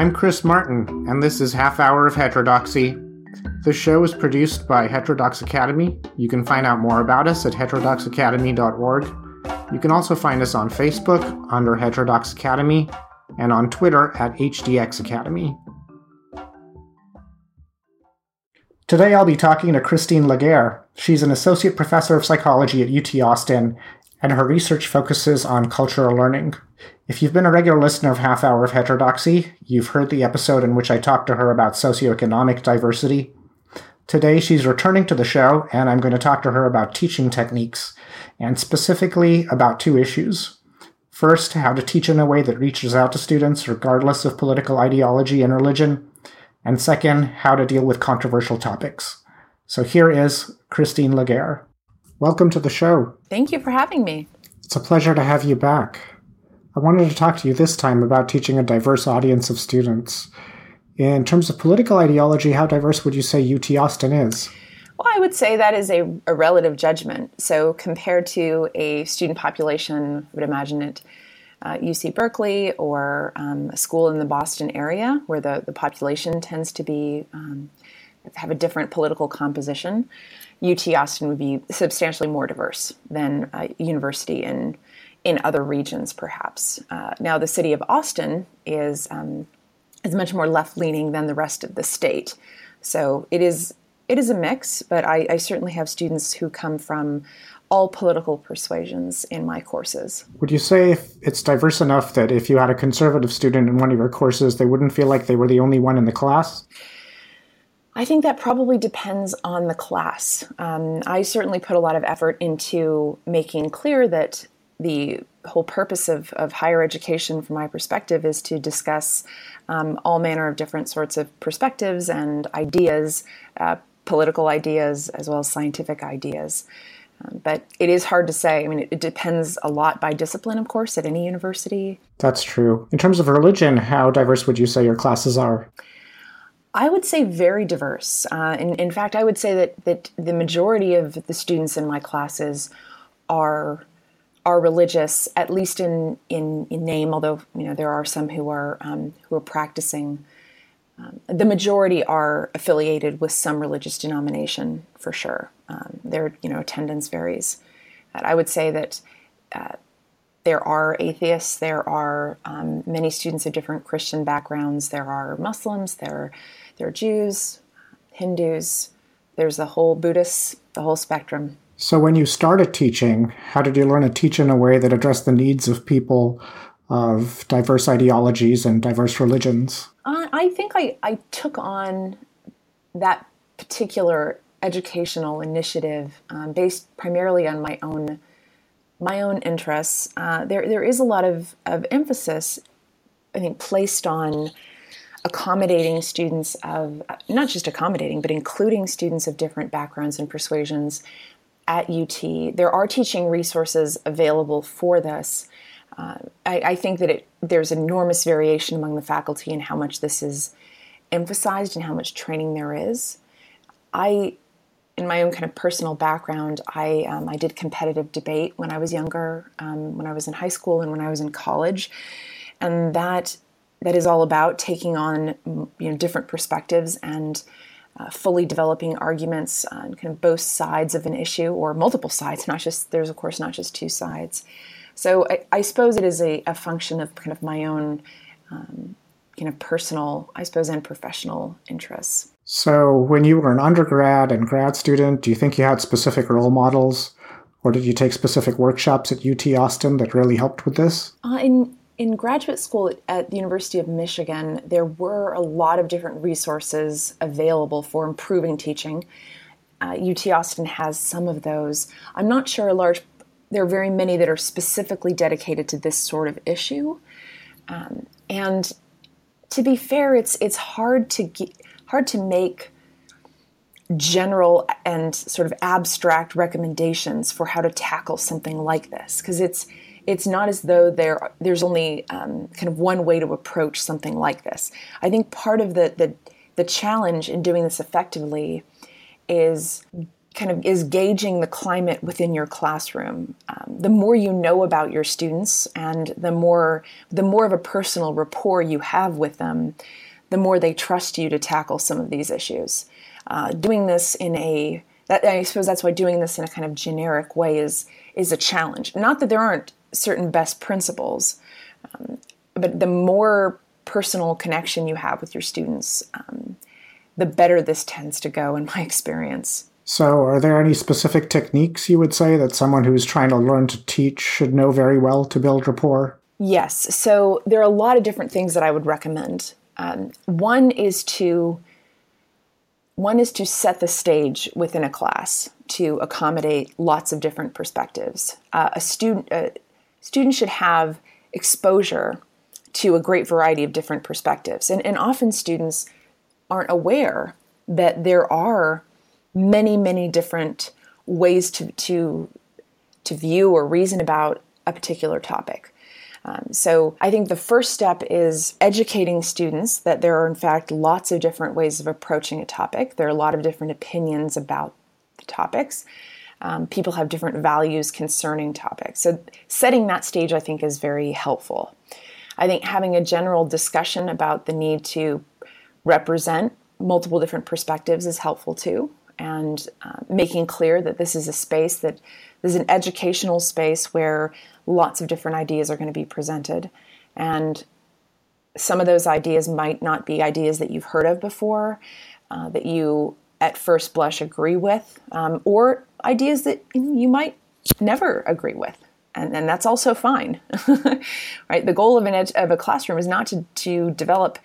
I'm Chris Martin, and this is Half Hour of Heterodoxy. The show is produced by Heterodox Academy. You can find out more about us at heterodoxacademy.org. You can also find us on Facebook under Heterodox Academy and on Twitter at HDX Academy. Today I'll be talking to Cristine Legare. She's an associate professor of psychology at UT Austin, and her research focuses on cultural learning. If you've been a regular listener of Half Hour of Heterodoxy, you've heard the episode in which I talked to her about socioeconomic diversity. Today she's returning to the show, and I'm going to talk to her about teaching techniques, and specifically about two issues. First, how to teach in a way that reaches out to students regardless of political ideology and religion, and second, how to deal with controversial topics. So here is Cristine Legare. Welcome to the show. Thank you for having me. It's a pleasure to have you back. I wanted to talk to you this time about teaching a diverse audience of students. In terms of political ideology, how diverse would you say UT Austin is? Well, I would say that is a, a relative judgment. So, compared to a student population, I would imagine it uh, UC Berkeley or um, a school in the Boston area where the, the population tends to be um, have a different political composition. UT Austin would be substantially more diverse than a university in in other regions, perhaps. Uh, now, the city of Austin is um, is much more left leaning than the rest of the state, so it is it is a mix. But I, I certainly have students who come from all political persuasions in my courses. Would you say it's diverse enough that if you had a conservative student in one of your courses, they wouldn't feel like they were the only one in the class? I think that probably depends on the class. Um, I certainly put a lot of effort into making clear that the whole purpose of, of higher education, from my perspective, is to discuss um, all manner of different sorts of perspectives and ideas, uh, political ideas, as well as scientific ideas. Um, but it is hard to say. I mean, it, it, depends a lot by discipline, of course, at any university. That's true. In terms of religion, how diverse would you say your classes are? I would say very diverse. Uh, in, in fact, I would say that, that the majority of the students in my classes are are religious, at least in, in, in name. Although you know there are some who are um, who are practicing um, the majority are affiliated with some religious denomination for sure. Um, their you know attendance varies. But I would say that uh, there are atheists, there are um, many students of different Christian backgrounds, there are Muslims, there there are Jews, Hindus. There's the whole Buddhists, the whole spectrum. So when you started teaching, how did you learn to teach in a way that addressed the needs of people of diverse ideologies and diverse religions? Uh, I think I, I took on that particular educational initiative um, based primarily on my own my own interests. Uh, there there is a lot of, of emphasis, I think, placed on accommodating students of not just accommodating, but including students of different backgrounds and persuasions at UT. There are teaching resources available for this. Uh, I, I, think that it, there's enormous variation among the faculty in how much this is emphasized and how much training there is. I, in my own kind of personal background, I um, I did competitive debate when I was younger, um, when I was in high school and when I was in college, and that that is all about taking on you know different perspectives and uh, fully developing arguments on kind of both sides of an issue or multiple sides. Not just there's of course not just two sides. So I, I suppose it is a, a, function of kind of my own, um, kind of personal, I suppose, and professional interests. So when you were an undergrad and grad student, do you think you had specific role models, or did you take specific workshops at UT Austin that really helped with this? Uh, in in graduate school at the University of Michigan, there were a lot of different resources available for improving teaching. Uh, UT Austin has some of those. I'm not sure a large there are very many that are specifically dedicated to this sort of issue. Um, and to be fair, it's it's hard to get, hard to make general and sort of abstract recommendations for how to tackle something like this because it's it's not as though there there's only um, kind of one way to approach something like this. I think part of the the, the challenge in doing this effectively is kind of is gauging the climate within your classroom. Um, the more you know about your students and the more the more of a personal rapport you have with them, the more they trust you to tackle some of these issues. Uh, doing this in a that, I suppose that's why doing this in a kind of generic way is is a challenge. Not that there aren't certain best principles, um, but the more personal connection you have with your students, um, the better this tends to go in my experience. So, are there any specific techniques you would say that someone who is trying to learn to teach should know very well to build rapport? Yes. So, there are a lot of different things that I would recommend. Um, one is to one is to set the stage within a class to accommodate lots of different perspectives. Uh, a student a student should have exposure to a great variety of different perspectives, and, and often students aren't aware that there are many, many different ways to, to, to view or reason about a particular topic. Um, so I think the first step is educating students that there are, in fact, lots of different ways of approaching a topic. There are a lot of different opinions about the topics. Um, people have different values concerning topics. So setting that stage, I think, is very helpful. I think having a general discussion about the need to represent multiple different perspectives is helpful too and uh, making clear that this is a space that an educational space where lots of different ideas are going to be presented and some of those ideas might not be ideas that you've heard of before uh, that you at first blush agree with um, or ideas that you might never agree with and, and that's also fine right the goal of an ed- of a classroom is not to, to develop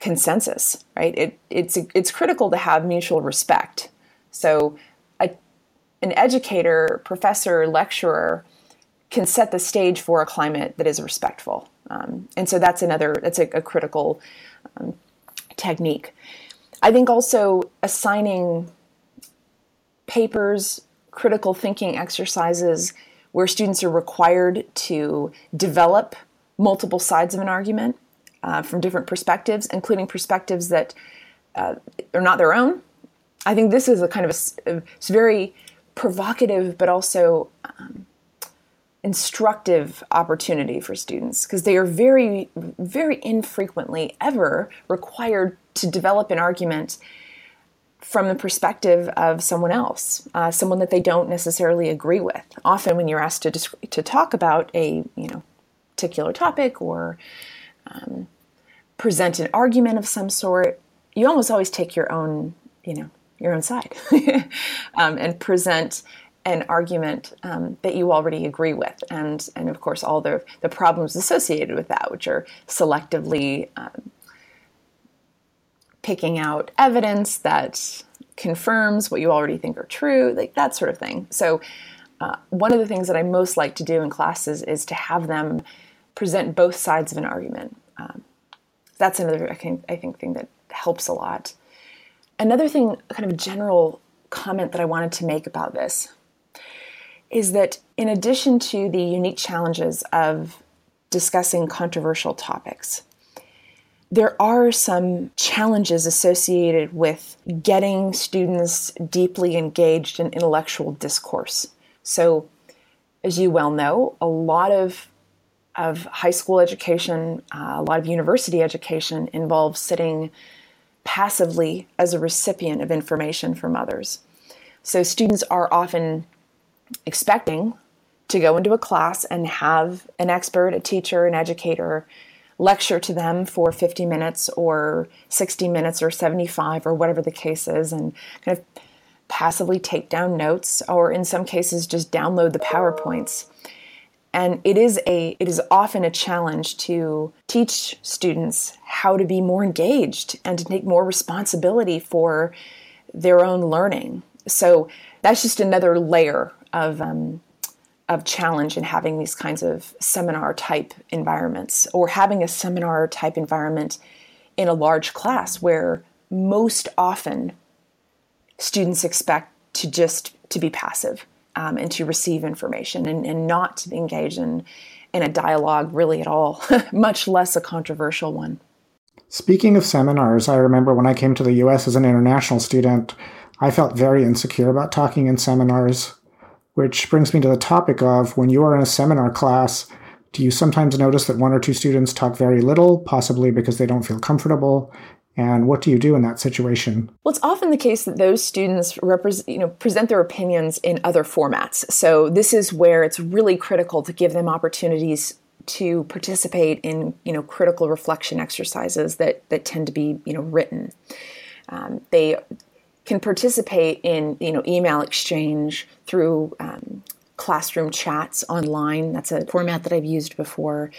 consensus right it, it's it's critical to have mutual respect so, a, an educator, professor, lecturer can set the stage for a climate that is respectful. Um, and so that's another, that's a, a critical um, technique. I think also assigning papers, critical thinking exercises where students are required to develop multiple sides of an argument uh, from different perspectives, including perspectives that uh, are not their own, I think this is a kind of a, it's very provocative, but also um, instructive opportunity for students because they are very, very infrequently ever required to develop an argument from the perspective of someone else, uh, someone that they don't necessarily agree with. Often, when you're asked to to talk about a you know particular topic or um, present an argument of some sort, you almost always take your own you know your own side um, and present an argument um, that you already agree with, and and of course all the the problems associated with that, which are selectively um, picking out evidence that confirms what you already think are true, like that sort of thing. So. Uh, one of the things that I most like to do in classes is to have them present both sides of an argument. Um, that's another I think, I think thing that helps a lot. Another thing, kind of a general comment that I wanted to make about this is that in addition to the unique challenges of discussing controversial topics, there are some challenges associated with getting students deeply engaged in intellectual discourse. So, as you well know, a lot of of high school education, uh, a lot of university education involves sitting passively as a recipient of information from others. So students are often expecting to go into a class and have an expert, a teacher, an educator lecture to them for 50 minutes or 60 minutes or 75 or whatever the case is and kind of passively take down notes or in some cases just download the PowerPoints. And it is a it is often a challenge to teach students how to be more engaged and to take more responsibility for their own learning. So that's just another layer of um, of challenge in having these kinds of seminar type environments or having a seminar type environment in a large class where most often students expect to just to be passive um, and to receive information and, and not to engage in, in a dialogue really at all, much less a controversial one. Speaking of seminars, I remember when I came to the US as an international student, I felt very insecure about talking in seminars, which brings me to the topic of when you are in a seminar class, do you sometimes notice that one or two students talk very little, possibly because they don't feel comfortable? And what do you do in that situation? Well, it's often the case that those students represent, you know, present their opinions in other formats. So this is where it's really critical to give them opportunities to participate in, you know, critical reflection exercises that that tend to be, you know, written. Um, they can participate in, you know, email exchange through um, classroom chats online. That's a format that I've used before.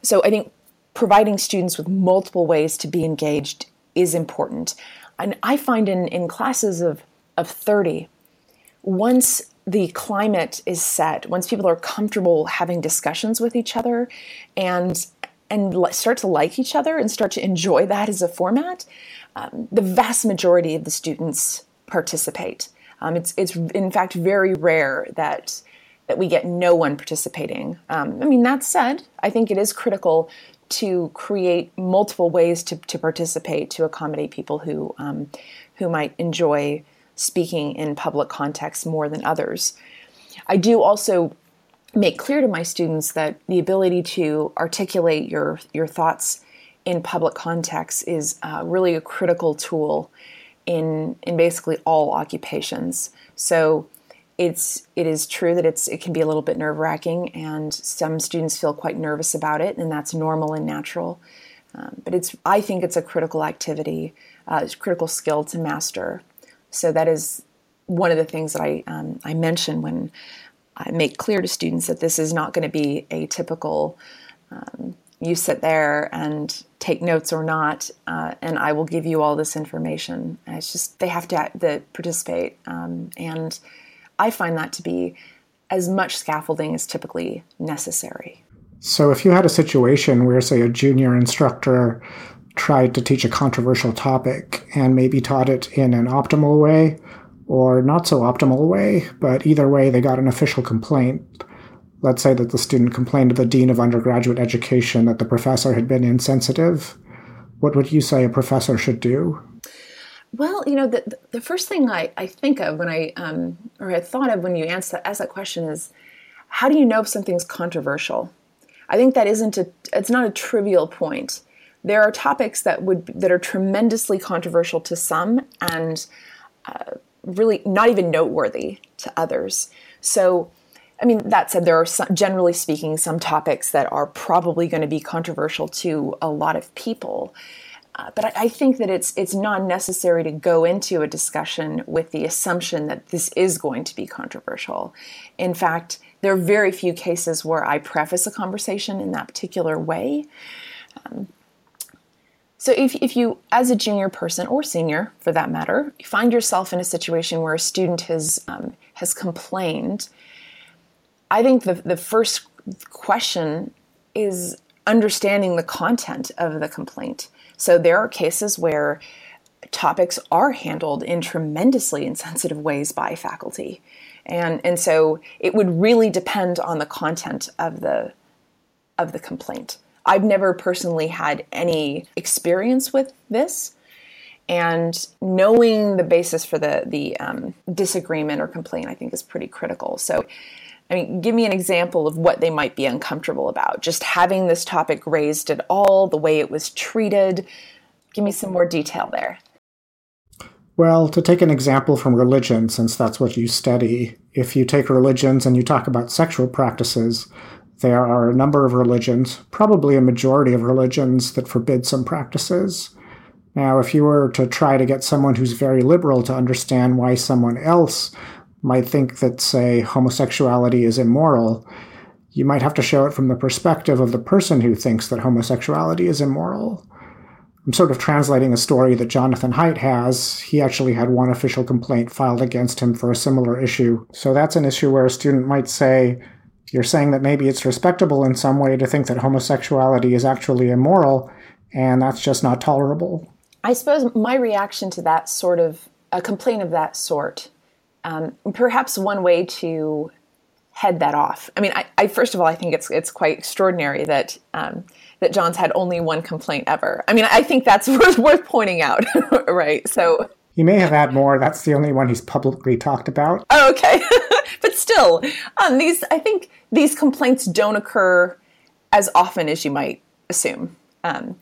So I think providing students with multiple ways to be engaged is important. And I find in, in classes of, of 30, once the climate is set, once people are comfortable having discussions with each other and and start to like each other and start to enjoy that as a format, um, the vast majority of the students participate. Um, it's it's in fact very rare that that we get no one participating. Um, I mean, that said, I think it is critical to create multiple ways to, to participate to accommodate people who um, who might enjoy speaking in public contexts more than others. I do also make clear to my students that the ability to articulate your your thoughts in public contexts is uh, really a critical tool in in basically all occupations. So it's it is true that it's it can be a little bit nerve wracking, and some students feel quite nervous about it, and that's normal and natural. Um, but it's I think it's a critical activity, uh, it's critical skill to master. So that is one of the things that I um, I mention when I make clear to students that this is not going to be a typical um, you sit there and take notes or not, uh, and I will give you all this information. And it's just they have to, to participate, um, and I find that to be as much scaffolding as typically necessary. So, if you had a situation where, say, a junior instructor tried to teach a controversial topic and maybe taught it in an optimal way or not so optimal way, but either way they got an official complaint, let's say that the student complained to the dean of undergraduate education that the professor had been insensitive, what would you say a professor should do? Well, you know, the, the first thing I, I think of when I, um, or I thought of when you asked that, asked that question is, how do you know if something's controversial? I think that isn't a, it's not a trivial point. There are topics that would, that are tremendously controversial to some and uh, really not even noteworthy to others. So, I mean, that said, there are some, generally speaking some topics that are probably going to be controversial to a lot of people. Uh, but I, I, think that it's it's not necessary to go into a discussion with the assumption that this is going to be controversial. In fact, there are very few cases where I preface a conversation in that particular way. Um, so if, if you, as a junior person or senior for that matter, find yourself in a situation where a student has um, has complained, I think the the first question is understanding the content of the complaint. So there are cases where topics are handled in tremendously insensitive ways by faculty. And, and so it would really depend on the content of the of the complaint. I've never personally had any experience with this, and knowing the basis for the the um, disagreement or complaint, I think, is pretty critical. So, I mean, give me an example of what they might be uncomfortable about. Just having this topic raised at all, the way it was treated. Give me some more detail there. Well, to take an example from religion, since that's what you study, if you take religions and you talk about sexual practices, there are a number of religions, probably a majority of religions, that forbid some practices. Now, if you were to try to get someone who's very liberal to understand why someone else might think that, say, homosexuality is immoral, you might have to show it from the perspective of the person who thinks that homosexuality is immoral. I'm sort of translating a story that Jonathan Haidt has. He actually had one official complaint filed against him for a similar issue. So that's an issue where a student might say, You're saying that maybe it's respectable in some way to think that homosexuality is actually immoral, and that's just not tolerable. I suppose my reaction to that sort of a complaint of that sort um, perhaps one way to head that off. I mean, I, I, first of all, I think it's it's quite extraordinary that um, that Jon's had only one complaint ever. I mean, I think that's worth worth pointing out, right? So. He may have had more. That's the only one he's publicly talked about. Oh, okay. but still, um, these I think these complaints don't occur as often as you might assume. Um,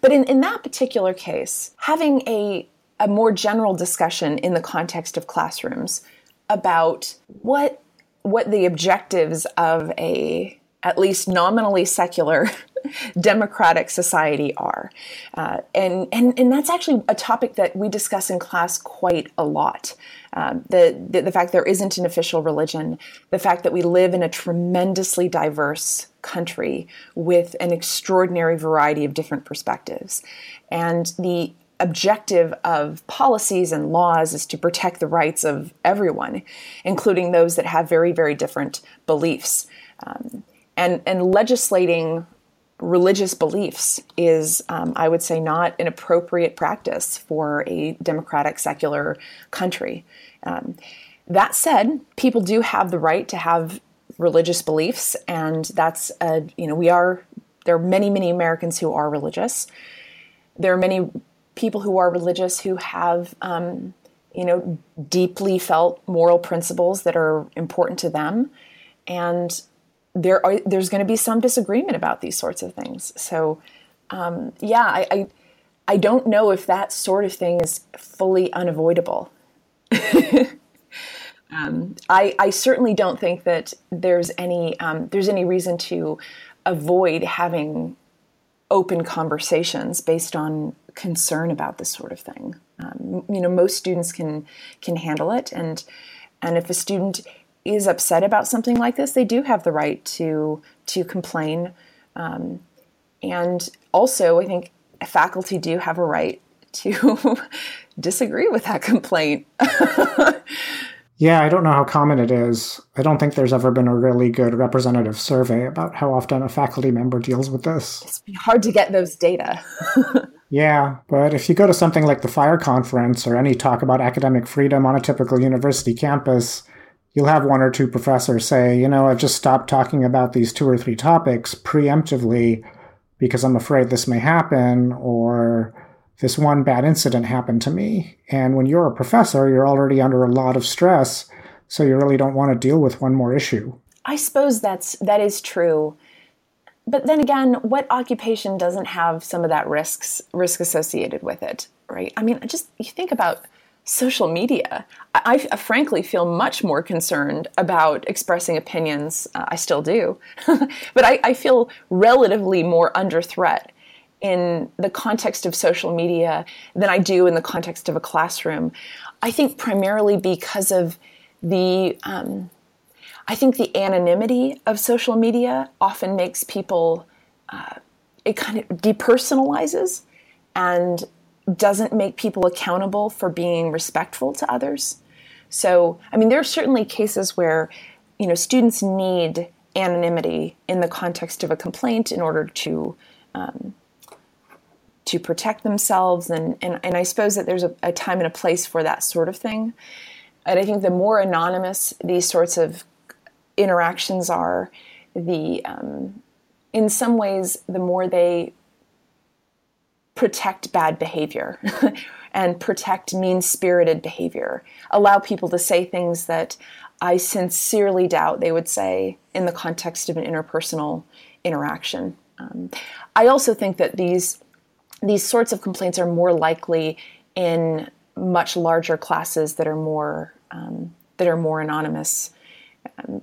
but in, in that particular case, having a, a more general discussion in the context of classrooms about what what the objectives of a at least nominally secular democratic society are. Uh, and, and, and that's actually a topic that we discuss in class quite a lot. Um, the, the, the fact there isn't an official religion, the fact that we live in a tremendously diverse country with an extraordinary variety of different perspectives. And the objective of policies and laws is to protect the rights of everyone, including those that have very, very different beliefs. Um, and, and legislating religious beliefs is, um, I would say, not an appropriate practice for a democratic, secular country. Um, that said, people do have the right to have religious beliefs, and that's a, you know we are there are many many Americans who are religious. There are many people who are religious who have um, you know deeply felt moral principles that are important to them, and there are there's going to be some disagreement about these sorts of things. So, um, yeah, I, I, I don't know if that sort of thing is fully unavoidable. um, I I certainly don't think that there's any um, there's any reason to avoid having open conversations based on concern about this sort of thing. Um, you know, most students can can handle it, and and if a student is upset about something like this, they do have the right to to complain. Um, and also, I think faculty do have a right to disagree with that complaint. yeah, I don't know how common it is. I don't think there's ever been a really good representative survey about how often a faculty member deals with this. It's hard to get those data. yeah, but if you go to something like the FIRE conference or any talk about academic freedom on a typical university campus, you'll have one or two professors say, you know, I've just stopped talking about these two or three topics preemptively because I'm afraid this may happen or this one bad incident happened to me. And when you're a professor, you're already under a lot of stress, so you really don't want to deal with one more issue. I suppose that's that is true. But then again, what occupation doesn't have some of that risks risk associated with it, right? I mean, just you think about social media. I, I, frankly feel much more concerned about expressing opinions. Uh, I still do, but I, I, feel relatively more under threat in the context of social media than I do in the context of a classroom. I think primarily because of the. Um, I think the anonymity of social media often makes people. Uh, it kind of depersonalizes and doesn't make people accountable for being respectful to others. So, I mean, there are certainly cases where, you know, students need anonymity in the context of a complaint in order to um, to protect themselves, and, and and I suppose that there's a, a time and a place for that sort of thing. And I think the more anonymous these sorts of interactions are, the um, in some ways, the more they protect bad behavior and protect mean spirited behavior. Allow people to say things that I sincerely doubt they would say in the context of an interpersonal interaction. Um, I also think that these these sorts of complaints are more likely in much larger classes that are more um, that are more anonymous, um,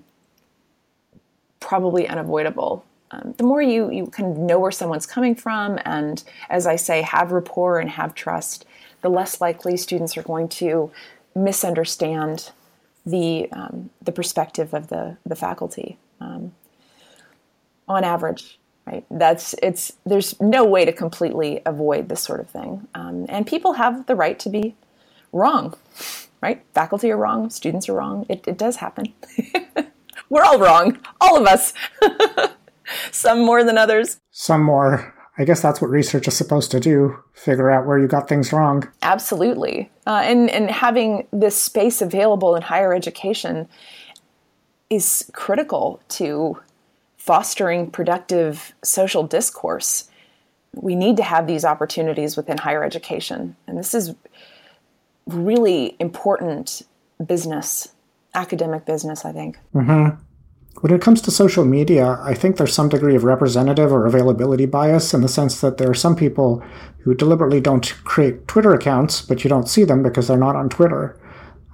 probably unavoidable um, the more you you kind of know where someone's coming from, and as I say, have rapport and have trust, the less likely students are going to misunderstand the um, the perspective of the the faculty. Um, on average, right? That's it's there's no way to completely avoid this sort of thing, um, and people have the right to be wrong, right? Faculty are wrong, students are wrong. It, it does happen. We're all wrong, all of us. Some more than others. Some more. I guess that's what research is supposed to do figure out where you got things wrong. Absolutely. Uh, and, and having this space available in higher education is critical to fostering productive social discourse. We need to have these opportunities within higher education. And this is really important business, academic business, I think. Mm-hmm. When it comes to social media, I think there's some degree of representative or availability bias in the sense that there are some people who deliberately don't create Twitter accounts, but you don't see them because they're not on Twitter.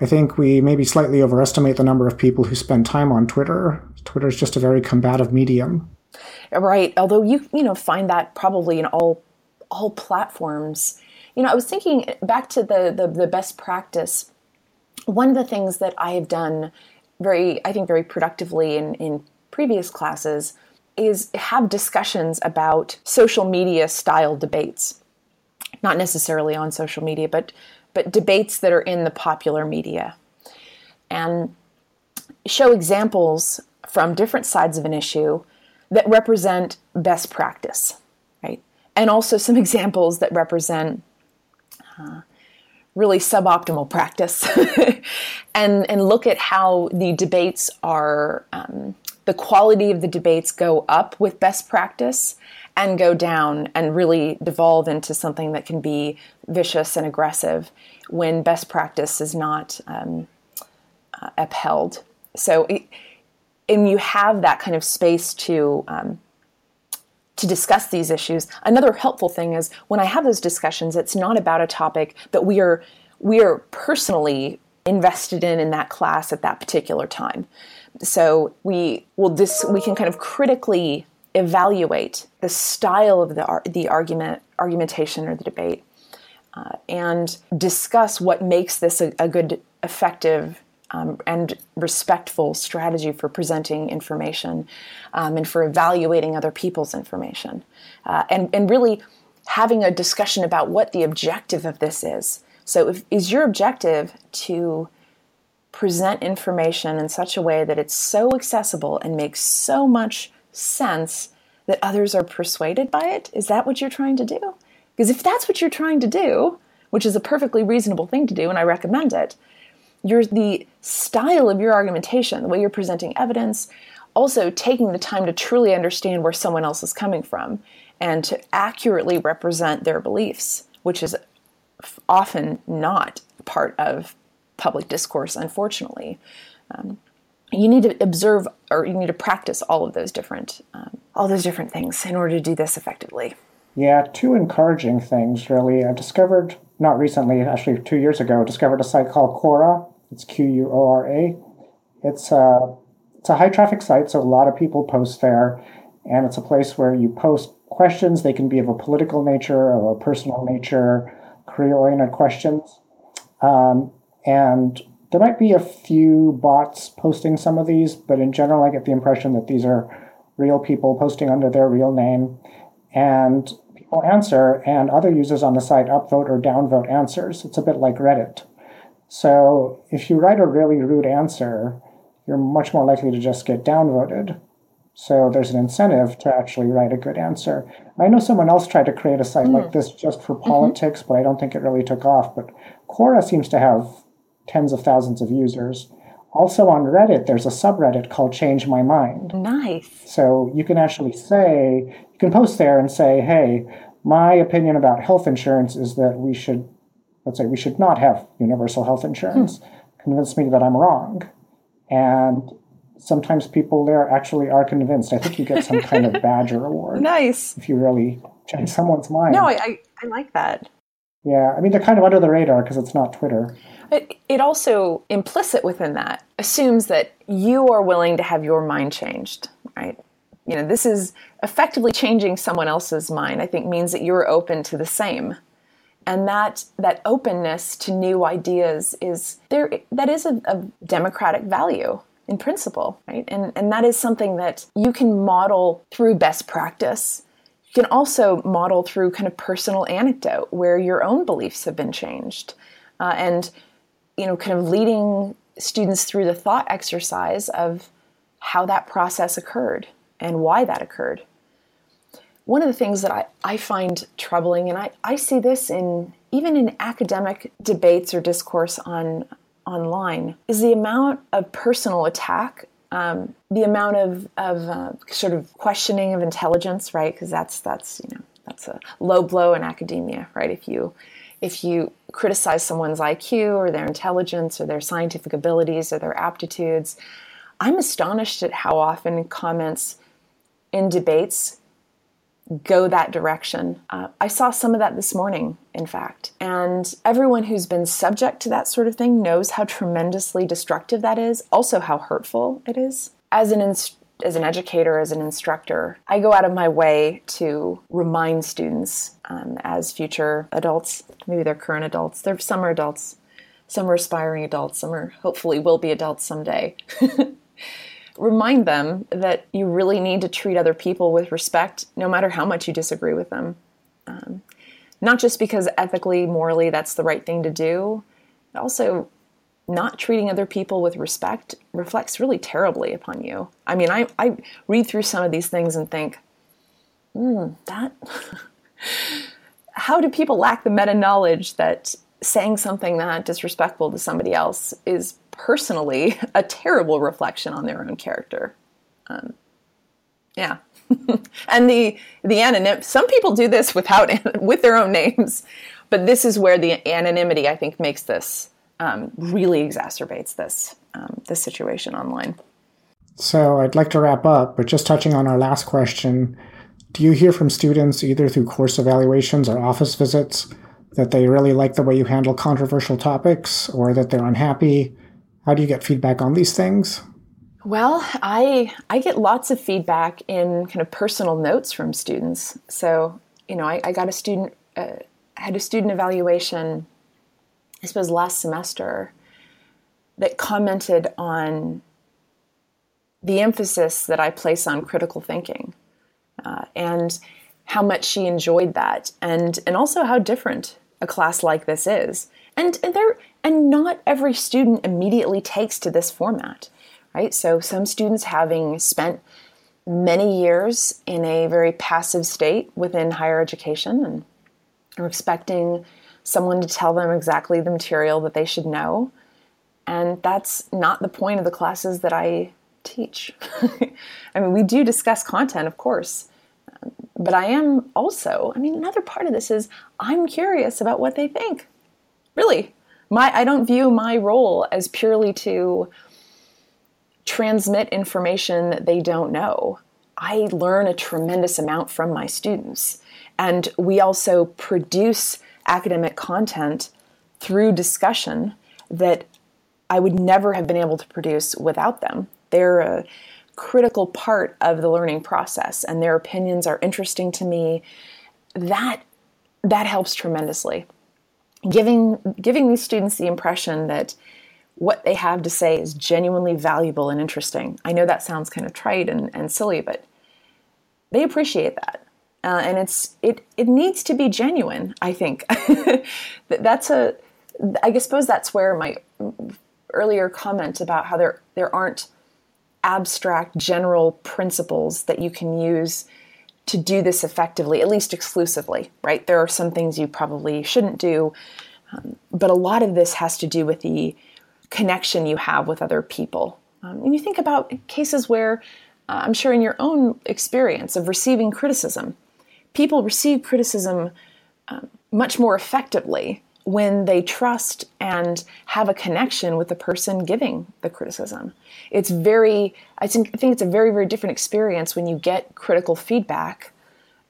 I think we maybe slightly overestimate the number of people who spend time on Twitter. Twitter is just a very combative medium. Right. Although you you know find that probably in all all platforms. You know, I was thinking back to the the, the best practice. One of the things that I have done very, I think, very productively in, in previous classes is have discussions about social media style debates. Not necessarily on social media, but but debates that are in the popular media. And show examples from different sides of an issue that represent best practice, right? And also some examples that represent uh, really suboptimal practice and and look at how the debates are um, the quality of the debates go up with best practice and go down and really devolve into something that can be vicious and aggressive when best practice is not um, uh, upheld so and you have that kind of space to um, to discuss these issues. Another helpful thing is when I have those discussions, it's not about a topic that we are we are personally invested in in that class at that particular time. So we will we can kind of critically evaluate the style of the the argument argumentation or the debate, uh, and discuss what makes this a, a good effective um, and respectful strategy for presenting information um, and for evaluating other people's information. Uh, and, and really having a discussion about what the objective of this is. So, if, is your objective to present information in such a way that it's so accessible and makes so much sense that others are persuaded by it? Is that what you're trying to do? Because if that's what you're trying to do, which is a perfectly reasonable thing to do, and I recommend it, your the style of your argumentation, the way you're presenting evidence, also taking the time to truly understand where someone else is coming from and to accurately represent their beliefs, which is often not part of public discourse, unfortunately. Um, you need to observe or you need to practice all of those different um, all those different things in order to do this effectively. Yeah, two encouraging things really. I've discovered not recently, actually two years ago, discovered a site called Quora, it's Q U O R A. It's a it's a high traffic site, so a lot of people post there, and it's a place where you post questions. They can be of a political nature or a personal nature, career oriented questions, um, and there might be a few bots posting some of these, but in general, I get the impression that these are real people posting under their real name, and people answer, and other users on the site upvote or downvote answers. It's a bit like Reddit. So if you write a really rude answer, you're much more likely to just get downvoted. So there's an incentive to actually write a good answer. I know someone else tried to create a site mm. like this just for mm-hmm. politics, mm-hmm. but I don't think it really took off. But Quora seems to have tens of thousands of users. Also on Reddit, there's a subreddit called Change My Mind. Nice. So you can actually say, you can post there and say, hey, my opinion about health insurance is that we should let's say we should not have universal health insurance, hmm. convince me that I'm wrong. And sometimes people there actually are convinced. I think you get some kind of badger award. Nice. If you really change someone's mind. No, I, I, I like that. Yeah, I mean, they're kind of under the radar because it's not Twitter. It, it also, implicit within that, assumes that you are willing to have your mind changed, right? You know, this is effectively changing someone else's mind, I think means that you're open to the same and that that openness to new ideas is there that is a, a, democratic value in principle right? And and that is something that you can model through best practice. You can also model through kind of personal anecdote where your own beliefs have been changed uh, and you know kind of leading students through the thought exercise of how that process occurred and why that occurred one of the things that I, I find troubling, and I, I see this in even in academic debates or discourse on online, is the amount of personal attack, um, the amount of, of uh, sort of questioning of intelligence, right? Because that's that's you know that's a low blow in academia, right? If you if you criticize someone's IQ or their intelligence or their scientific abilities or their aptitudes. I'm astonished at how often comments in debates go that direction. Uh, I saw some of that this morning, in fact. And everyone who's been subject to that sort of thing knows how tremendously destructive that is, also how hurtful it is. As an as an educator, as an instructor, I go out of my way to remind students um, as future adults, maybe they're current adults, they're, some are adults, some are aspiring adults, some are hopefully will be adults someday. remind them that you really need to treat other people with respect, no matter how much you disagree with them. Um, not just because ethically, morally, that's the right thing to do, but also not treating other people with respect reflects really terribly upon you. I mean, I, I read through some of these things and think, hmm, that. how do people lack the meta knowledge that saying something that disrespectful to somebody else is personally a terrible reflection on their own character. Um, yeah. and the the anonym some people do this without with their own names, but this is where the anonymity I think makes this um, really exacerbates this um, this situation online. So I'd like to wrap up, but just touching on our last question, do you hear from students either through course evaluations or office visits that they really like the way you handle controversial topics or that they're unhappy? How do you get feedback on these things? Well, I I get lots of feedback in kind of personal notes from students. So, you know, I, I got a student uh, had a student evaluation, I suppose last semester, that commented on the emphasis that I place on critical thinking, uh, and how much she enjoyed that, and and also how different a class like this is. And, and there and not every student immediately takes to this format, right? So some students having spent many years in a very passive state within higher education and are expecting someone to tell them exactly the material that they should know. And that's not the point of the classes that I teach. I mean, we do discuss content, of course, but I am also, I mean, another part of this is I'm curious about what they think. Really. My I don't view my role as purely to transmit information that they don't know. I learn a tremendous amount from my students. And we also produce academic content through discussion that I would never have been able to produce without them. They're a critical part of the learning process and their opinions are interesting to me. That that helps tremendously giving giving these students the impression that what they have to say is genuinely valuable and interesting. I know that sounds kind of trite and, and silly, but they appreciate that. Uh, and it's it it needs to be genuine. I think that's a. I suppose that's where my earlier comment about how there there aren't abstract general principles that you can use to do this effectively, at least exclusively, right? There are some things you probably shouldn't do, um, but a lot of this has to do with the connection you have with other people. Um, and you think about cases where uh, I'm sure in your own experience of receiving criticism, people receive criticism um, much more effectively when they trust and have a connection with the person giving the criticism. It's very, I think, I think it's a very, very different experience when you get critical feedback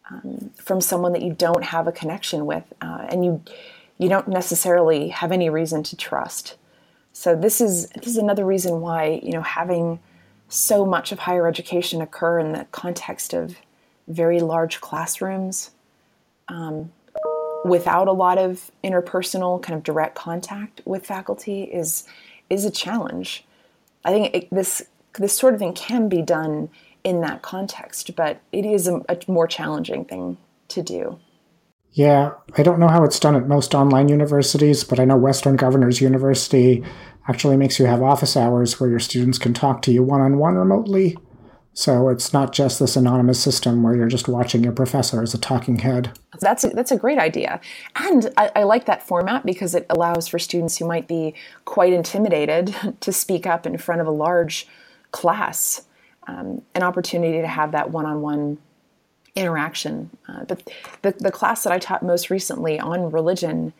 um, from someone that you don't have a connection with, uh, and you you don't necessarily have any reason to trust. So this is this is another reason why you know having so much of higher education occur in the context of very large classrooms. Um, without a lot of interpersonal kind of direct contact with faculty is is a challenge. I think it, this this sort of thing can be done in that context, but it is a, a more challenging thing to do. Yeah, I don't know how it's done at most online universities, but I know Western Governors University actually makes you have office hours where your students can talk to you one on one remotely. So it's not just this anonymous system where you're just watching your professor as a talking head. That's a, that's a great idea. And I, I, like that format because it allows for students who might be quite intimidated to speak up in front of a large class um, an opportunity to have that one on one interaction. Uh, but the, the class that I taught most recently on religion,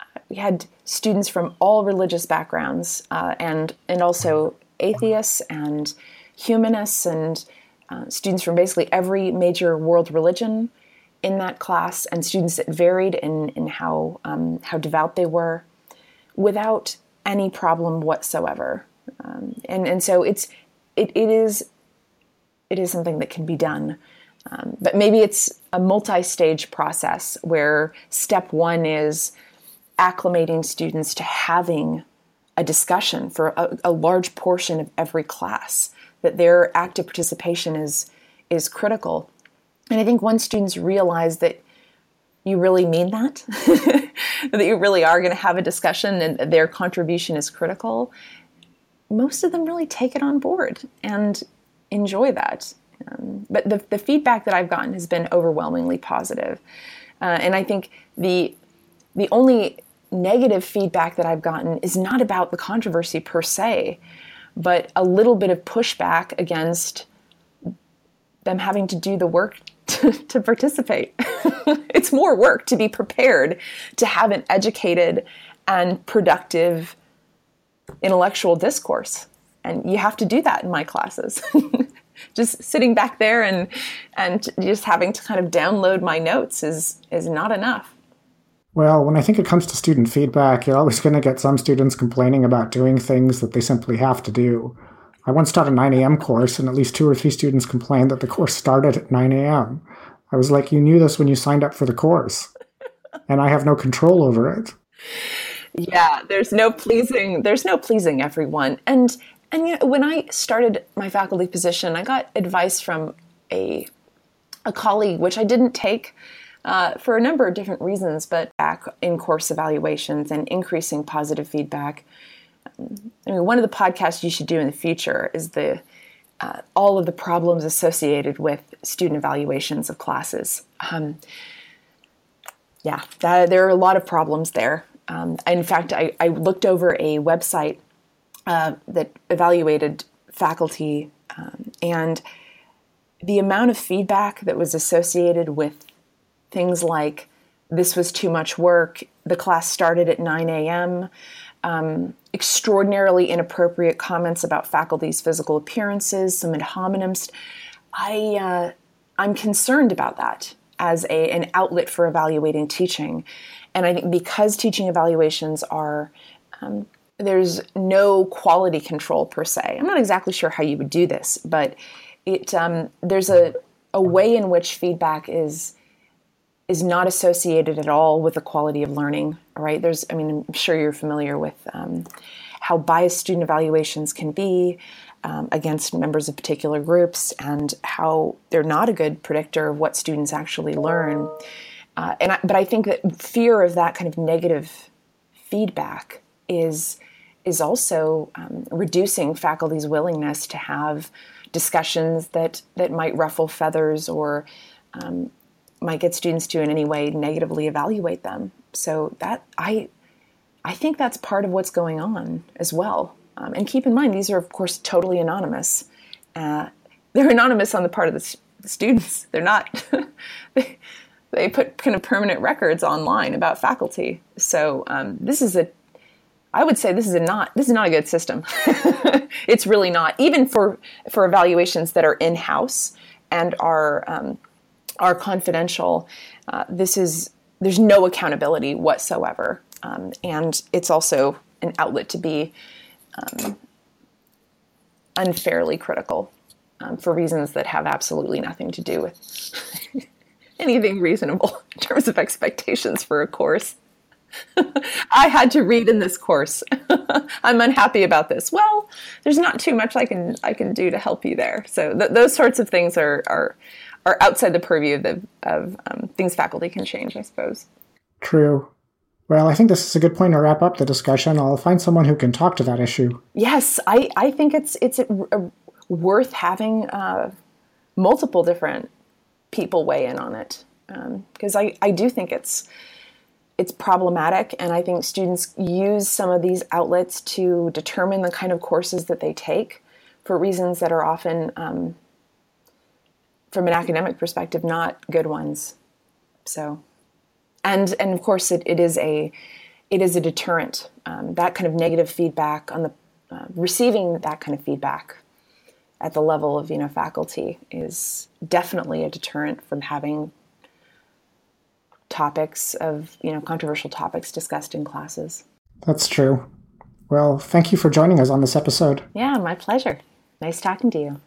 uh, we had students from all religious backgrounds uh, and and also atheists and humanists and uh, students from basically every major world religion in that class and students that varied in, in how, um, how devout they were without any problem whatsoever. Um, and, and so it's, it, it, is, it is something that can be done. Um, but maybe it's a multi stage process where step one is acclimating students to having a discussion for a, a large portion of every class that their active participation is is critical. And I think once students realize that you really mean that, that you really are going to have a discussion and their contribution is critical, most of them really take it on board and enjoy that. Um, but the, the feedback that I've gotten has been overwhelmingly positive. Uh, and I think the the only negative feedback that I've gotten is not about the controversy per se, but a little bit of pushback against them having to do the work to, to participate. it's more work to be prepared to have an educated and productive intellectual discourse. And you have to do that in my classes. just sitting back there and and just having to kind of download my notes is is not enough. Well, when I think it comes to student feedback, you're always going to get some students complaining about doing things that they simply have to do. I once taught a 9 a.m. course, and at least two or three students complained that the course started at 9 a.m. I was like, You knew this when you signed up for the course, and I have no control over it. Yeah, there's no pleasing. There's no pleasing everyone, and and you know, when I started my faculty position, I got advice from a a colleague, which I didn't take uh, for a number of different reasons, but back in course evaluations and increasing positive feedback. I mean, one of the podcasts you should do in the future is the uh, all of the problems associated with student evaluations of classes. Um, yeah, that, there are a lot of problems there. Um, in fact, I, I, looked over a website uh, that evaluated faculty, um, and the amount of feedback that was associated with things like this was too much work, the class started at 9 a.m., um, extraordinarily inappropriate comments about faculty's physical appearances, some ad hominems. I, uh, I'm concerned about that as a, an outlet for evaluating teaching. And I think because teaching evaluations are, um, there's no quality control per se. I'm not exactly sure how you would do this, but it, um, there's a, a way in which feedback is is not associated at all with the quality of learning. Right? There's, I mean, I'm sure you're familiar with um, how biased student evaluations can be um, against members of particular groups, and how they're not a good predictor of what students actually learn. Uh, and I, but I think that fear of that kind of negative feedback is is also um, reducing faculty's willingness to have discussions that that might ruffle feathers or um, might get students to in any way negatively evaluate them. So that I I think that's part of what's going on as well. Um, and keep in mind, these are of course totally anonymous. Uh, they're anonymous on the part of the, the students. They're not. they, they, put kind of permanent records online about faculty. So um, this is a. I would say this is a not this is not a good system. it's really not even for for evaluations that are in house and are um, are confidential, uh, this is there's no accountability whatsoever, um, and it's also an outlet to be um, unfairly critical um, for reasons that have absolutely nothing to do with anything reasonable in terms of expectations for a course. I had to read in this course. I'm unhappy about this. Well, there's not too much I can I can do to help you there. So th- those sorts of things are are are outside the purview of, the, of um, things faculty can change, I suppose. True. Well, I think this is a good point to wrap up the discussion. I'll find someone who can talk to that issue. Yes, I, I think it's it's a, a worth having uh, multiple different people weigh in on it because um, I, I do think it's it's problematic and I think students use some of these outlets to determine the kind of courses that they take for reasons that are often um, from an academic perspective, not good ones. So, and and of course, it, it is a it is a deterrent. Um, that kind of negative feedback on the uh, receiving that kind of feedback at the level of you know faculty is definitely a deterrent from having topics of you know controversial topics discussed in classes. That's true. Well, thank you for joining us on this episode. Yeah, my pleasure. Nice talking to you.